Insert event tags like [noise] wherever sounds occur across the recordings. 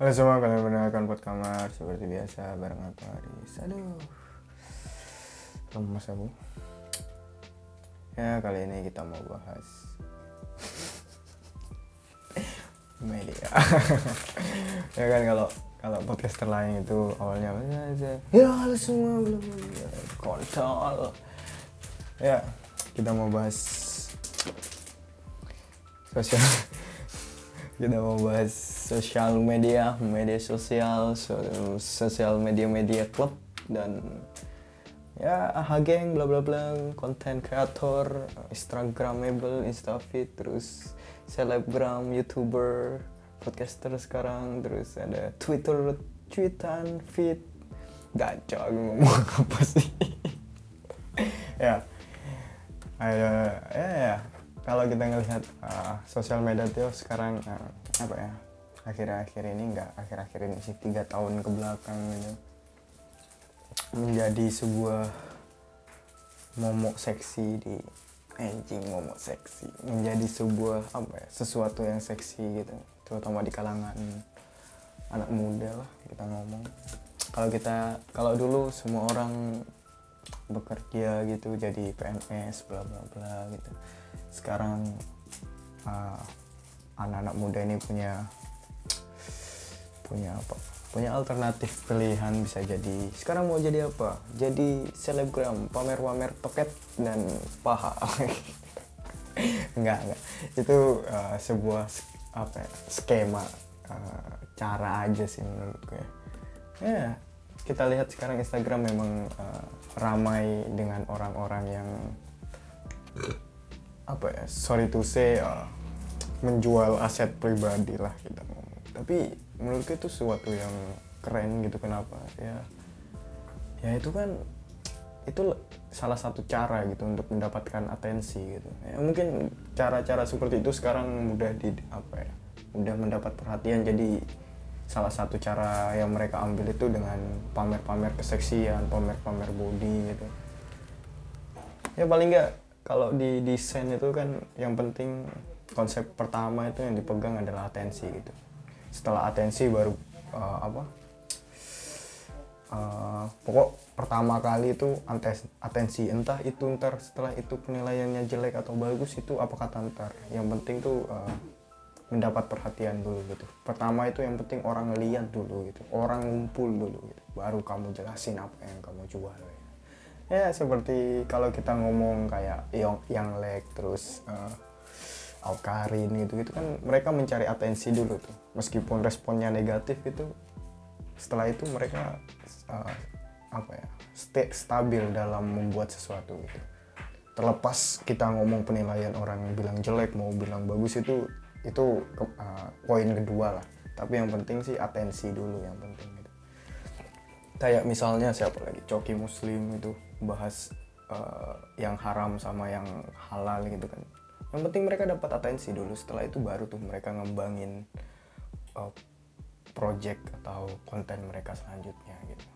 Halo semua, kalian mendengarkan pot kamar seperti biasa bareng aku Aris. Aduh, lemas aku. Ya kali ini kita mau bahas [laughs] media. [laughs] ya kan kalau kalau podcaster lain itu awalnya apa aja? Ya halo semua, belum kontol. Ya kita mau bahas sosial kita mau bahas sosial media media sosial so- sosial media media klub dan ya aha geng bla bla bla konten kreator instagramable instafeed terus selebgram youtuber podcaster sekarang terus ada twitter tweetan feed gacor aku ngomong apa sih [laughs] ya Ayo, ya, ya. Kalau kita ngelihat uh, sosial media tuh sekarang uh, apa ya? Akhir-akhir ini enggak akhir-akhir ini sih tiga tahun ke belakang gitu menjadi sebuah momok seksi di anjing momok seksi menjadi sebuah apa ya sesuatu yang seksi gitu terutama di kalangan anak muda lah kita ngomong kalau kita kalau dulu semua orang bekerja gitu jadi PNS bla bla bla gitu. Sekarang uh, anak-anak muda ini punya punya apa? Punya alternatif pilihan bisa jadi sekarang mau jadi apa? Jadi selebgram pamer-pamer toket dan paha. [laughs] Enggak enggak. Itu uh, sebuah apa ya, skema uh, cara aja sih menurut gue ya kita lihat sekarang Instagram memang uh, ramai dengan orang-orang yang apa ya sorry to say uh, menjual aset pribadi lah kita ngomong tapi menurutku itu sesuatu yang keren gitu kenapa? Ya ya itu kan itu salah satu cara gitu untuk mendapatkan atensi gitu. Ya, mungkin cara-cara seperti itu sekarang mudah di apa ya mudah mendapat perhatian. Jadi salah satu cara yang mereka ambil itu dengan pamer-pamer keseksian pamer-pamer body gitu. Ya paling nggak kalau di desain itu kan yang penting konsep pertama itu yang dipegang adalah atensi gitu. Setelah atensi baru uh, apa? Uh, pokok pertama kali itu antes- atensi. Entah itu ntar setelah itu penilaiannya jelek atau bagus itu apa kata ntar? Yang penting tuh uh, mendapat perhatian dulu gitu. Pertama itu yang penting orang ngeliat dulu gitu orang ngumpul dulu gitu baru kamu jelasin apa yang kamu jual. Ya seperti kalau kita ngomong kayak yang yang leg terus uh, Alkarin gitu gitu kan mereka mencari atensi dulu tuh. Meskipun responnya negatif itu setelah itu mereka uh, apa ya stay stabil dalam membuat sesuatu gitu. Terlepas kita ngomong penilaian orang bilang jelek mau bilang bagus itu itu uh, poin kedua lah. Tapi yang penting sih atensi dulu yang penting gitu. Kayak misalnya siapa lagi? Coki Muslim itu bahas uh, yang haram sama yang halal gitu kan. Yang penting mereka dapat atensi dulu. Setelah itu baru tuh mereka ngembangin uh, project atau konten mereka selanjutnya gitu.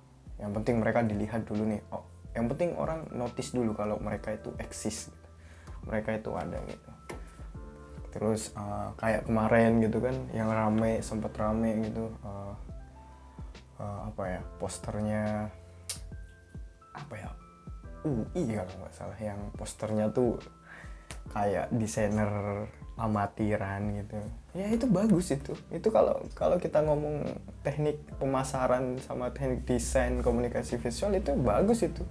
Yang penting mereka dilihat dulu nih oh yang penting orang notice dulu kalau mereka itu eksis gitu. mereka itu ada gitu terus uh, kayak kemarin gitu kan yang rame sempet rame gitu uh, uh, apa ya posternya apa ya UI kalau nggak salah yang posternya tuh kayak desainer amatiran gitu. Ya itu bagus itu. Itu kalau kalau kita ngomong teknik pemasaran sama teknik desain komunikasi visual itu bagus itu.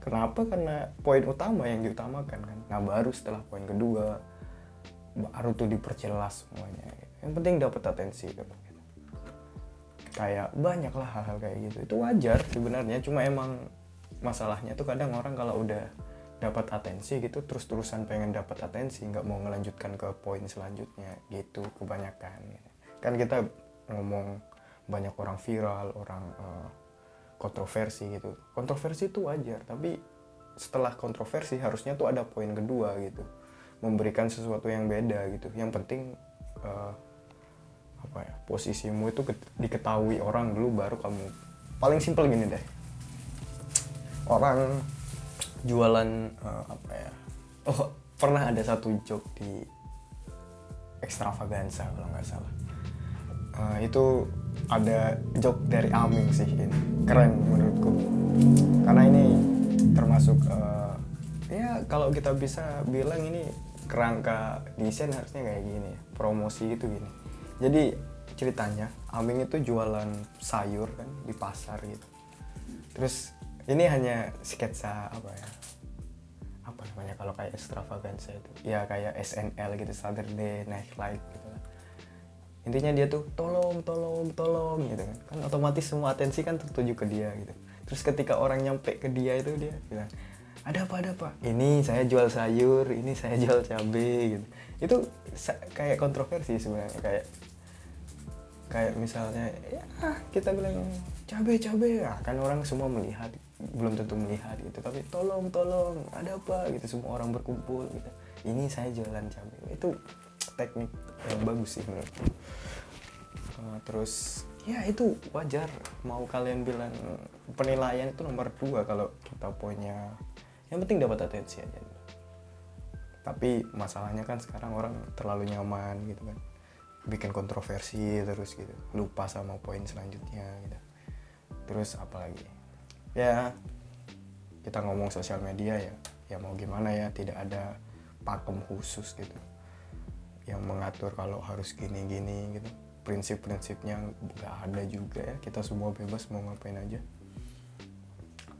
Kenapa? Karena poin utama yang diutamakan kan. Nah baru setelah poin kedua baru tuh diperjelas semuanya. Yang penting dapat atensi gitu. Kayak banyak lah hal-hal kayak gitu. Itu wajar sebenarnya cuma emang masalahnya tuh kadang orang kalau udah dapat atensi gitu terus terusan pengen dapat atensi nggak mau melanjutkan ke poin selanjutnya gitu kebanyakan. Gitu. kan kita ngomong banyak orang viral orang eh, kontroversi gitu. Kontroversi itu wajar tapi setelah kontroversi harusnya tuh ada poin kedua gitu memberikan sesuatu yang beda gitu. Yang penting eh, apa ya posisimu itu ket- diketahui orang dulu baru kamu. Paling simpel gini deh. Orang jualan eh, apa ya [laughs] oh pernah ada satu joke di extravaganza kalau nggak salah. Eh, itu ada joke dari Aming sih ini. Keren menurutku. Karena ini termasuk uh, ya kalau kita bisa bilang ini kerangka desain harusnya kayak gini promosi gitu gini. Jadi ceritanya Aming itu jualan sayur kan di pasar gitu. Terus ini hanya sketsa apa ya? Apa namanya kalau kayak extravaganza itu? Ya kayak SNL gitu Saturday Night Live gitu intinya dia tuh tolong tolong tolong gitu kan. Kan otomatis semua atensi kan tertuju ke dia gitu. Terus ketika orang nyampe ke dia itu dia bilang ada apa ada apa? Ini saya jual sayur ini saya jual cabe gitu. Itu kayak kontroversi sebenarnya kayak kayak misalnya ya kita bilang cabe cabe. Ya kan orang semua melihat belum tentu melihat gitu. Tapi tolong tolong ada apa? Gitu semua orang berkumpul gitu. Ini saya jualan cabe. Itu teknik yang bagus sih menurutku uh, terus ya itu wajar. Mau kalian bilang penilaian itu nomor dua kalau kita punya yang penting dapat atensi aja tapi masalahnya kan sekarang orang terlalu nyaman gitu kan. Bikin kontroversi terus gitu. Lupa sama poin selanjutnya gitu. Terus apalagi? Ya kita ngomong sosial media ya. Ya mau gimana ya tidak ada pakem khusus gitu. Yang mengatur kalau harus gini-gini gitu. Prinsip-prinsipnya nggak ada juga ya. Kita semua bebas mau ngapain aja.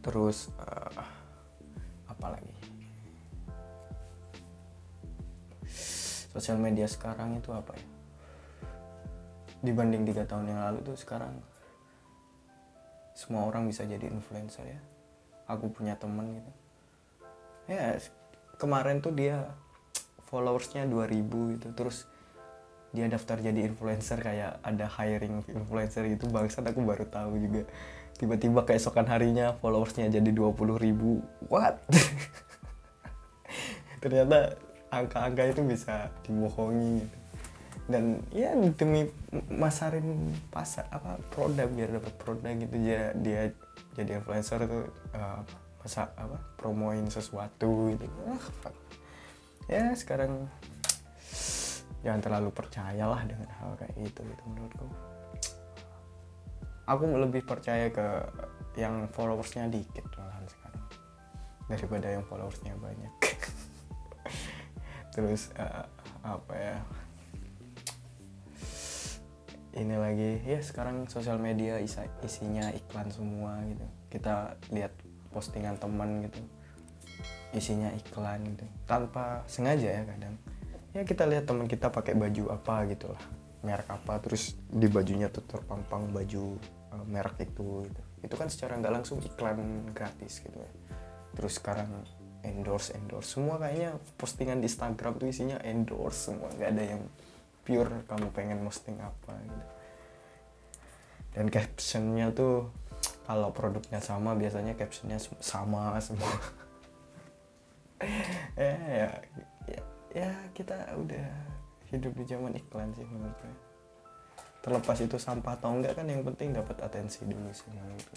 Terus uh, apa lagi? Sosial media sekarang itu apa ya? Dibanding tiga tahun yang lalu tuh sekarang semua orang bisa jadi influencer ya. Aku punya temen gitu. Ya kemarin tuh dia followersnya 2000 gitu. Terus dia daftar jadi influencer kayak ada hiring influencer gitu. Bangsat aku baru tahu juga tiba-tiba keesokan harinya followersnya jadi 20 ribu. What? [laughs] Ternyata angka-angka itu bisa dibohongi gitu. Dan ya demi masarin pasar apa produk biar dapat produk gitu dia dia jadi influencer tuh uh, masa apa promoin sesuatu gitu. Ah, ya sekarang jangan terlalu percayalah dengan hal kayak gitu gitu menurutku aku lebih percaya ke yang followersnya dikit malahan sekarang. Daripada yang followersnya banyak. [laughs] Terus uh, apa ya? Ini lagi ya sekarang sosial media isa, isinya iklan semua gitu. Kita lihat postingan teman gitu. Isinya iklan gitu. Tanpa sengaja ya kadang. Ya kita lihat teman kita pakai baju apa gitu lah merek apa terus di bajunya tuh terpampang baju uh, merek itu gitu. Itu kan secara nggak langsung iklan gratis gitu ya. Terus sekarang endorse endorse. Semua kayaknya postingan di Instagram tuh isinya endorse semua. Nggak ada yang pure kamu pengen posting apa gitu. Dan captionnya tuh kalau produknya sama biasanya captionnya sama semua. Ya, [laughs] ya ya ya kita udah hidup di zaman iklan sih menurut gue. Terlepas itu sampah atau enggak kan yang penting dapat atensi dulu sih menurut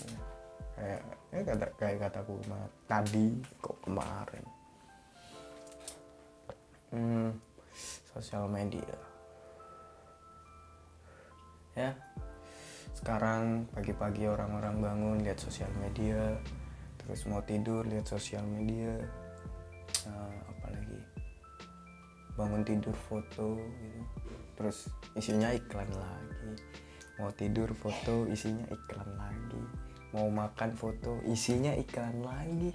kayak ya kata kayak kataku tadi kok kemarin. Hmm, sosial media. Ya sekarang pagi-pagi orang-orang bangun lihat sosial media terus mau tidur lihat sosial media. Apalagi bangun tidur foto gitu. Terus isinya iklan lagi. Mau tidur foto isinya iklan lagi. Mau makan foto isinya iklan lagi.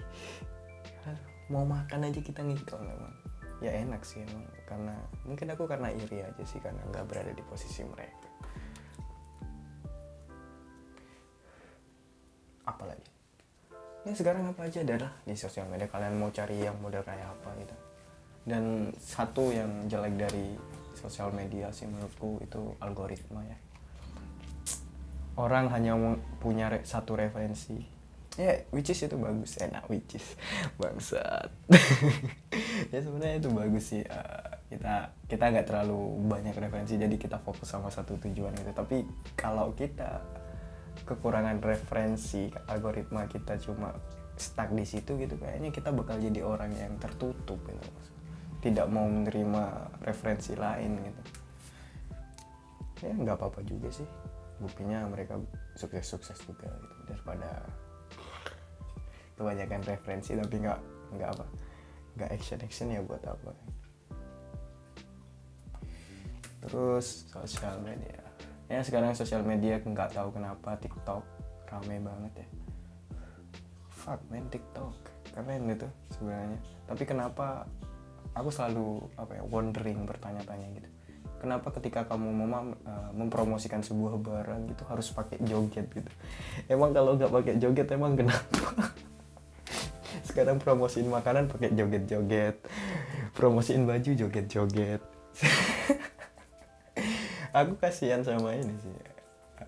Mau makan aja kita ngiklan memang. Ya enak sih emang karena mungkin aku karena iri aja sih karena nggak berada di posisi mereka. Apalagi? Ya sekarang apa aja adalah di sosial media. Kalian mau cari yang model kayak apa gitu dan satu yang jelek dari sosial media sih menurutku itu algoritma ya. Orang hanya punya re satu referensi. Ya yeah, which is itu bagus. Enak which is. [laughs] Bangsat. [laughs] Ya sebenarnya itu bagus sih. Uh, kita kita nggak terlalu banyak referensi jadi kita fokus sama satu tujuan gitu. Tapi kalau kita kekurangan referensi algoritma kita cuma stuck di situ gitu kayaknya kita bakal jadi orang yang tertutup gitu tidak mau menerima referensi lain gitu. Ya nggak apa-apa juga sih. Buktinya mereka sukses-sukses juga gitu daripada kebanyakan referensi tapi nggak nggak apa nggak action action ya buat apa. Terus sosial media. Ya sekarang sosial media nggak tahu kenapa TikTok rame banget ya. Fuck man TikTok. Keren itu sebenarnya. Tapi kenapa aku selalu apa ya wondering bertanya-tanya gitu. Kenapa ketika kamu mem uh, mempromosikan sebuah barang gitu harus pakai joget gitu? Emang kalau nggak pakai joget emang kenapa? [laughs] Sekarang promosiin makanan pakai joget-joget. Promosiin baju joget-joget. [laughs] Aku kasihan sama ini sih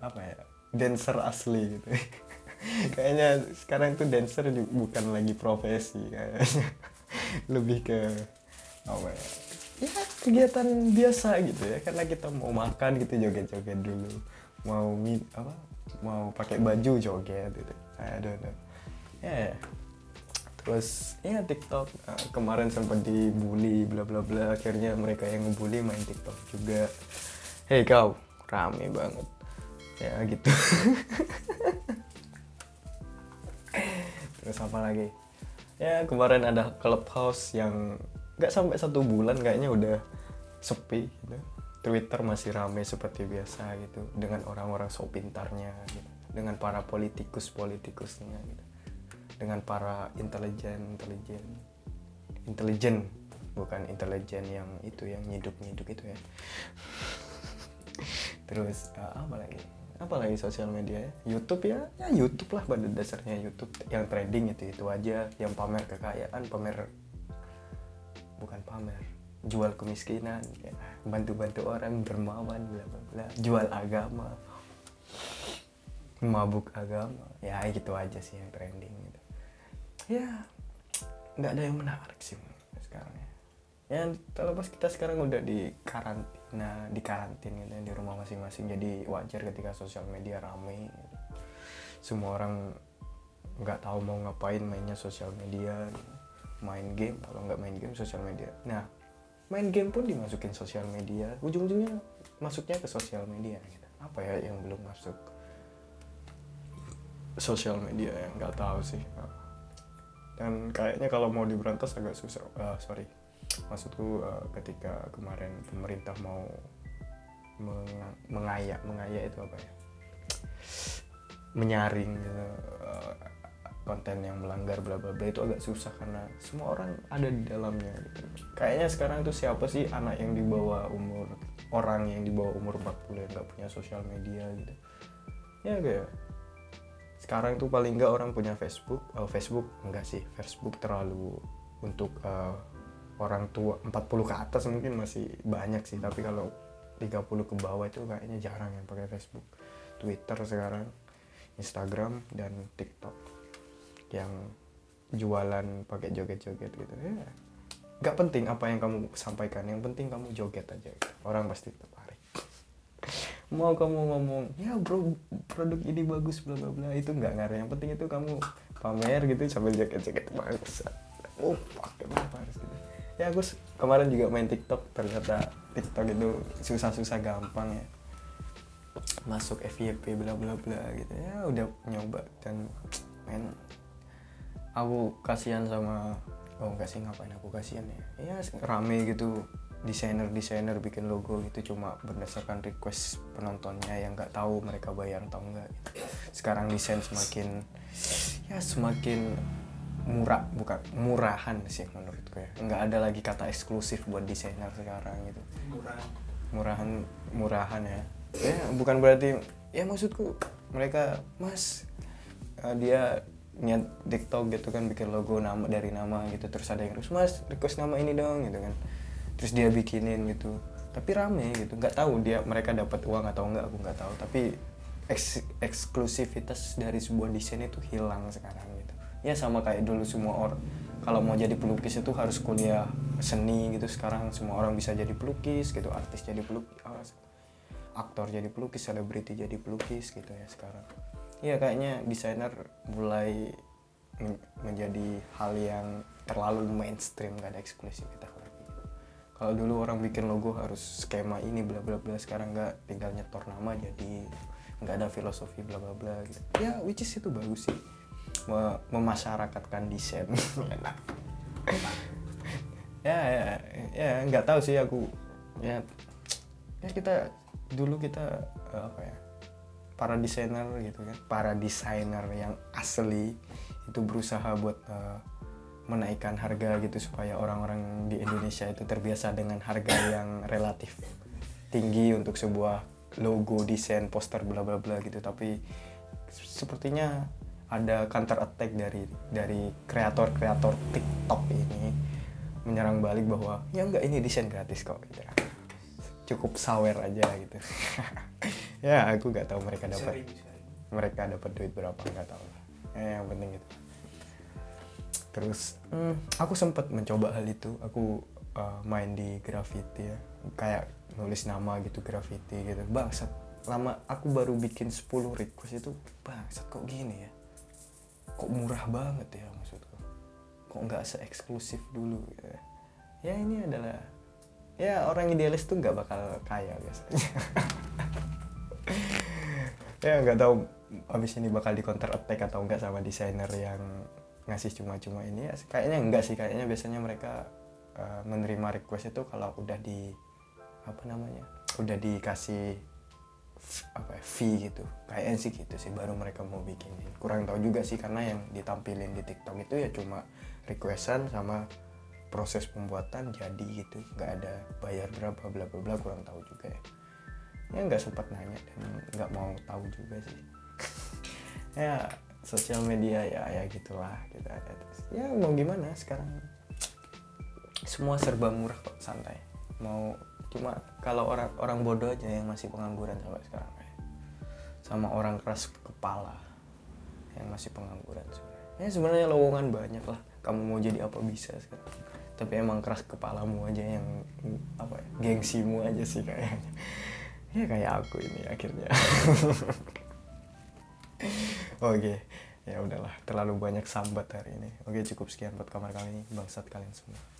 apa ya dancer asli gitu. [laughs] Kayaknya sekarang tuh dancer bukan lagi profesi kayaknya. Lebih ke apa ya kegiatan biasa gitu ya. Karena kita mau makan gitu joget-joget dulu. Mau min apa mau pakai baju joget gitu. I don't know ya yeah. terus ya TikTok. Uh, kemarin sempat dibully bla bla bla. Akhirnya mereka yang ngebully main TikTok juga. Hei kau. Rame banget. Ya gitu. [laughs] Terus apa lagi? Ya kemarin ada clubhouse yang nggak sampai satu bulan kayaknya udah sepi gitu. Twitter masih ramai seperti biasa gitu dengan orang-orang so pintarnya gitu. Dengan para politikus politikusnya gitu. Dengan para intelijen intelijen intelijen bukan intelijen yang itu yang nyiduk nyiduk itu ya. [laughs] Terus uh, apa lagi? Apalagi sosial media ya? YouTube ya? Ya YouTube lah pada dasarnya YouTube. Yang trading itu itu aja. Yang pamer kekayaan pamer bukan pamer jual kemiskinan ya. Bantu-bantu orang dermawan bla bla bla. Jual agama. Mabuk agama. Ya gitu aja sih yang trending gitu. Ya nggak ada yang menarik sih sekarang ya. Ya terlepas kita sekarang udah di karantina di karantin gitu di rumah masing-masing jadi wajar ketika sosial media rame gitu. semua orang nggak tahu mau ngapain mainnya sosial media gitu. Main game kalau nggak main game sosial media. Nah main game pun dimasukin sosial media. Ujung-ujungnya masuknya ke sosial media gitu. apa ya yang belum masuk? Sosial media yang nggak tahu sih dan kayaknya kalau mau diberantas agak susah uh, sorry. Maksudku uh, ketika kemarin pemerintah mau mengayak mengayak itu apa ya? Menyaring uh, konten yang melanggar bla bla bla itu agak susah karena semua orang ada di dalamnya gitu. Kayaknya sekarang itu siapa sih anak yang dibawa umur orang yang dibawa umur 40 yang nggak punya sosial media gitu. Ya kayak sekarang itu paling nggak orang punya Facebook, oh, Facebook enggak sih, Facebook terlalu untuk uh, orang tua 40 ke atas mungkin masih banyak sih tapi kalau 30 ke bawah itu kayaknya jarang yang pakai Facebook Twitter sekarang Instagram dan TikTok yang jualan pakai joget-joget gitu. Ya. Nggak penting apa yang kamu sampaikan yang penting kamu joget aja. Gitu. orang pasti tertarik. [laughs] Mau kamu ngomong ya bro produk ini bagus bla bla bla. Itu nggak ngaruh. Yang penting itu kamu pamer gitu sambil joget-joget. Bagus oh fuck kenapa harus gitu? Ya aku kemarin juga main TikTok. Ternyata TikTok itu susah-susah gampang ya. Masuk FYP bla bla bla gitu. Ya udah nyoba dan main aku kasihan sama oh enggak sih ngapain aku kasihan ya? Ya rame gitu. Desainer desainer bikin logo gitu cuma berdasarkan request penontonnya yang nggak tahu mereka bayar atau enggak gitu. sekarang desain semakin ya semakin murah bukan murahan sih menurutku ya. Nggak ada lagi kata eksklusif buat desainer sekarang gitu. Murahan. Murahan murahan ya. Ya bukan berarti ya maksudku mereka mas uh, dia niat TikTok gitu kan bikin logo nama dari nama gitu. Terus ada yang terus mas request nama ini dong gitu kan. Terus dia bikinin gitu. Tapi rame gitu. Nggak tahu dia mereka dapat uang atau enggak aku nggak tahu. Tapi eks eksklusivitas dari sebuah desain itu hilang sekarang gitu. Ya sama kayak dulu semua orang kalau mau jadi pelukis itu harus kuliah seni gitu. Sekarang semua orang bisa jadi pelukis gitu. Artis jadi pelukis aktor jadi pelukis selebriti jadi pelukis gitu ya sekarang iya kayaknya desainer mulai men menjadi hal yang terlalu mainstream gak ada eksklusivitas lagi kalau dulu orang bikin logo harus skema ini bla bla bla sekarang nggak tinggal nyetor nama jadi nggak ada filosofi bla bla bla gitu. Ya which is itu bagus sih. Me- memasyarakatkan desain. [laughs] Ya ya ya nggak tahu sih aku. Ya ya kita dulu kita eh, apa ya para desainer gitu kan para desainer yang asli itu berusaha buat eh, menaikkan harga gitu supaya orang-orang di Indonesia itu terbiasa dengan harga yang relatif tinggi untuk sebuah logo desain poster bla bla bla gitu. Tapi sepertinya ada counter attack dari dari kreator-kreator TikTok ini menyerang balik bahwa ya enggak ini desain gratis kok gitu cukup sawer aja gitu [laughs] ya aku nggak tahu mereka dapat mereka dapat duit berapa nggak tahu lah. Eh, yang penting itu. Terus hmm, aku sempat mencoba hal itu. Aku uh, main di graffiti ya. Kayak nulis nama gitu graffiti gitu. Bangsat lama aku baru bikin 10 request itu bangsat kok gini ya? Kok murah banget ya maksudku? Kok nggak se eksklusif dulu gitu ya. ya ini adalah ya orang idealis tuh nggak bakal kaya biasanya [laughs] ya nggak tahu abis ini bakal di counter attack atau enggak sama desainer yang ngasih cuma-cuma ini ya kayaknya enggak sih kayaknya biasanya mereka uh, menerima request itu kalau udah di apa namanya udah dikasih apa ya, fee gitu. Kayaknya sih gitu sih baru mereka mau bikin kurang tahu juga sih karena yang ditampilin di TikTok itu ya cuma requestan sama proses pembuatan jadi gitu. Nggak ada bayar berapa bla bla bla kurang tahu juga ya ya nggak sempat nanya dan nggak mau tahu juga sih. [laughs] Ya sosial media ya ya gitulah kita ya, terus ya mau gimana sekarang? Semua serba murah kok santai. Mau cuma kalau orang orang bodoh aja yang masih pengangguran sampai sekarang ya. sama orang keras kepala yang masih pengangguran sebenarnya. Ya sebenarnya lowongan banyak lah. Kamu mau jadi apa bisa sekarang. Tapi emang keras kepalamu aja yang apa ya, gengsimu aja sih kayaknya ya kayak aku ini akhirnya. [laughs] Oke. Ya udahlah terlalu banyak sambat hari ini. Oke cukup sekian buat kamar kali ini. Bangsat kalian semua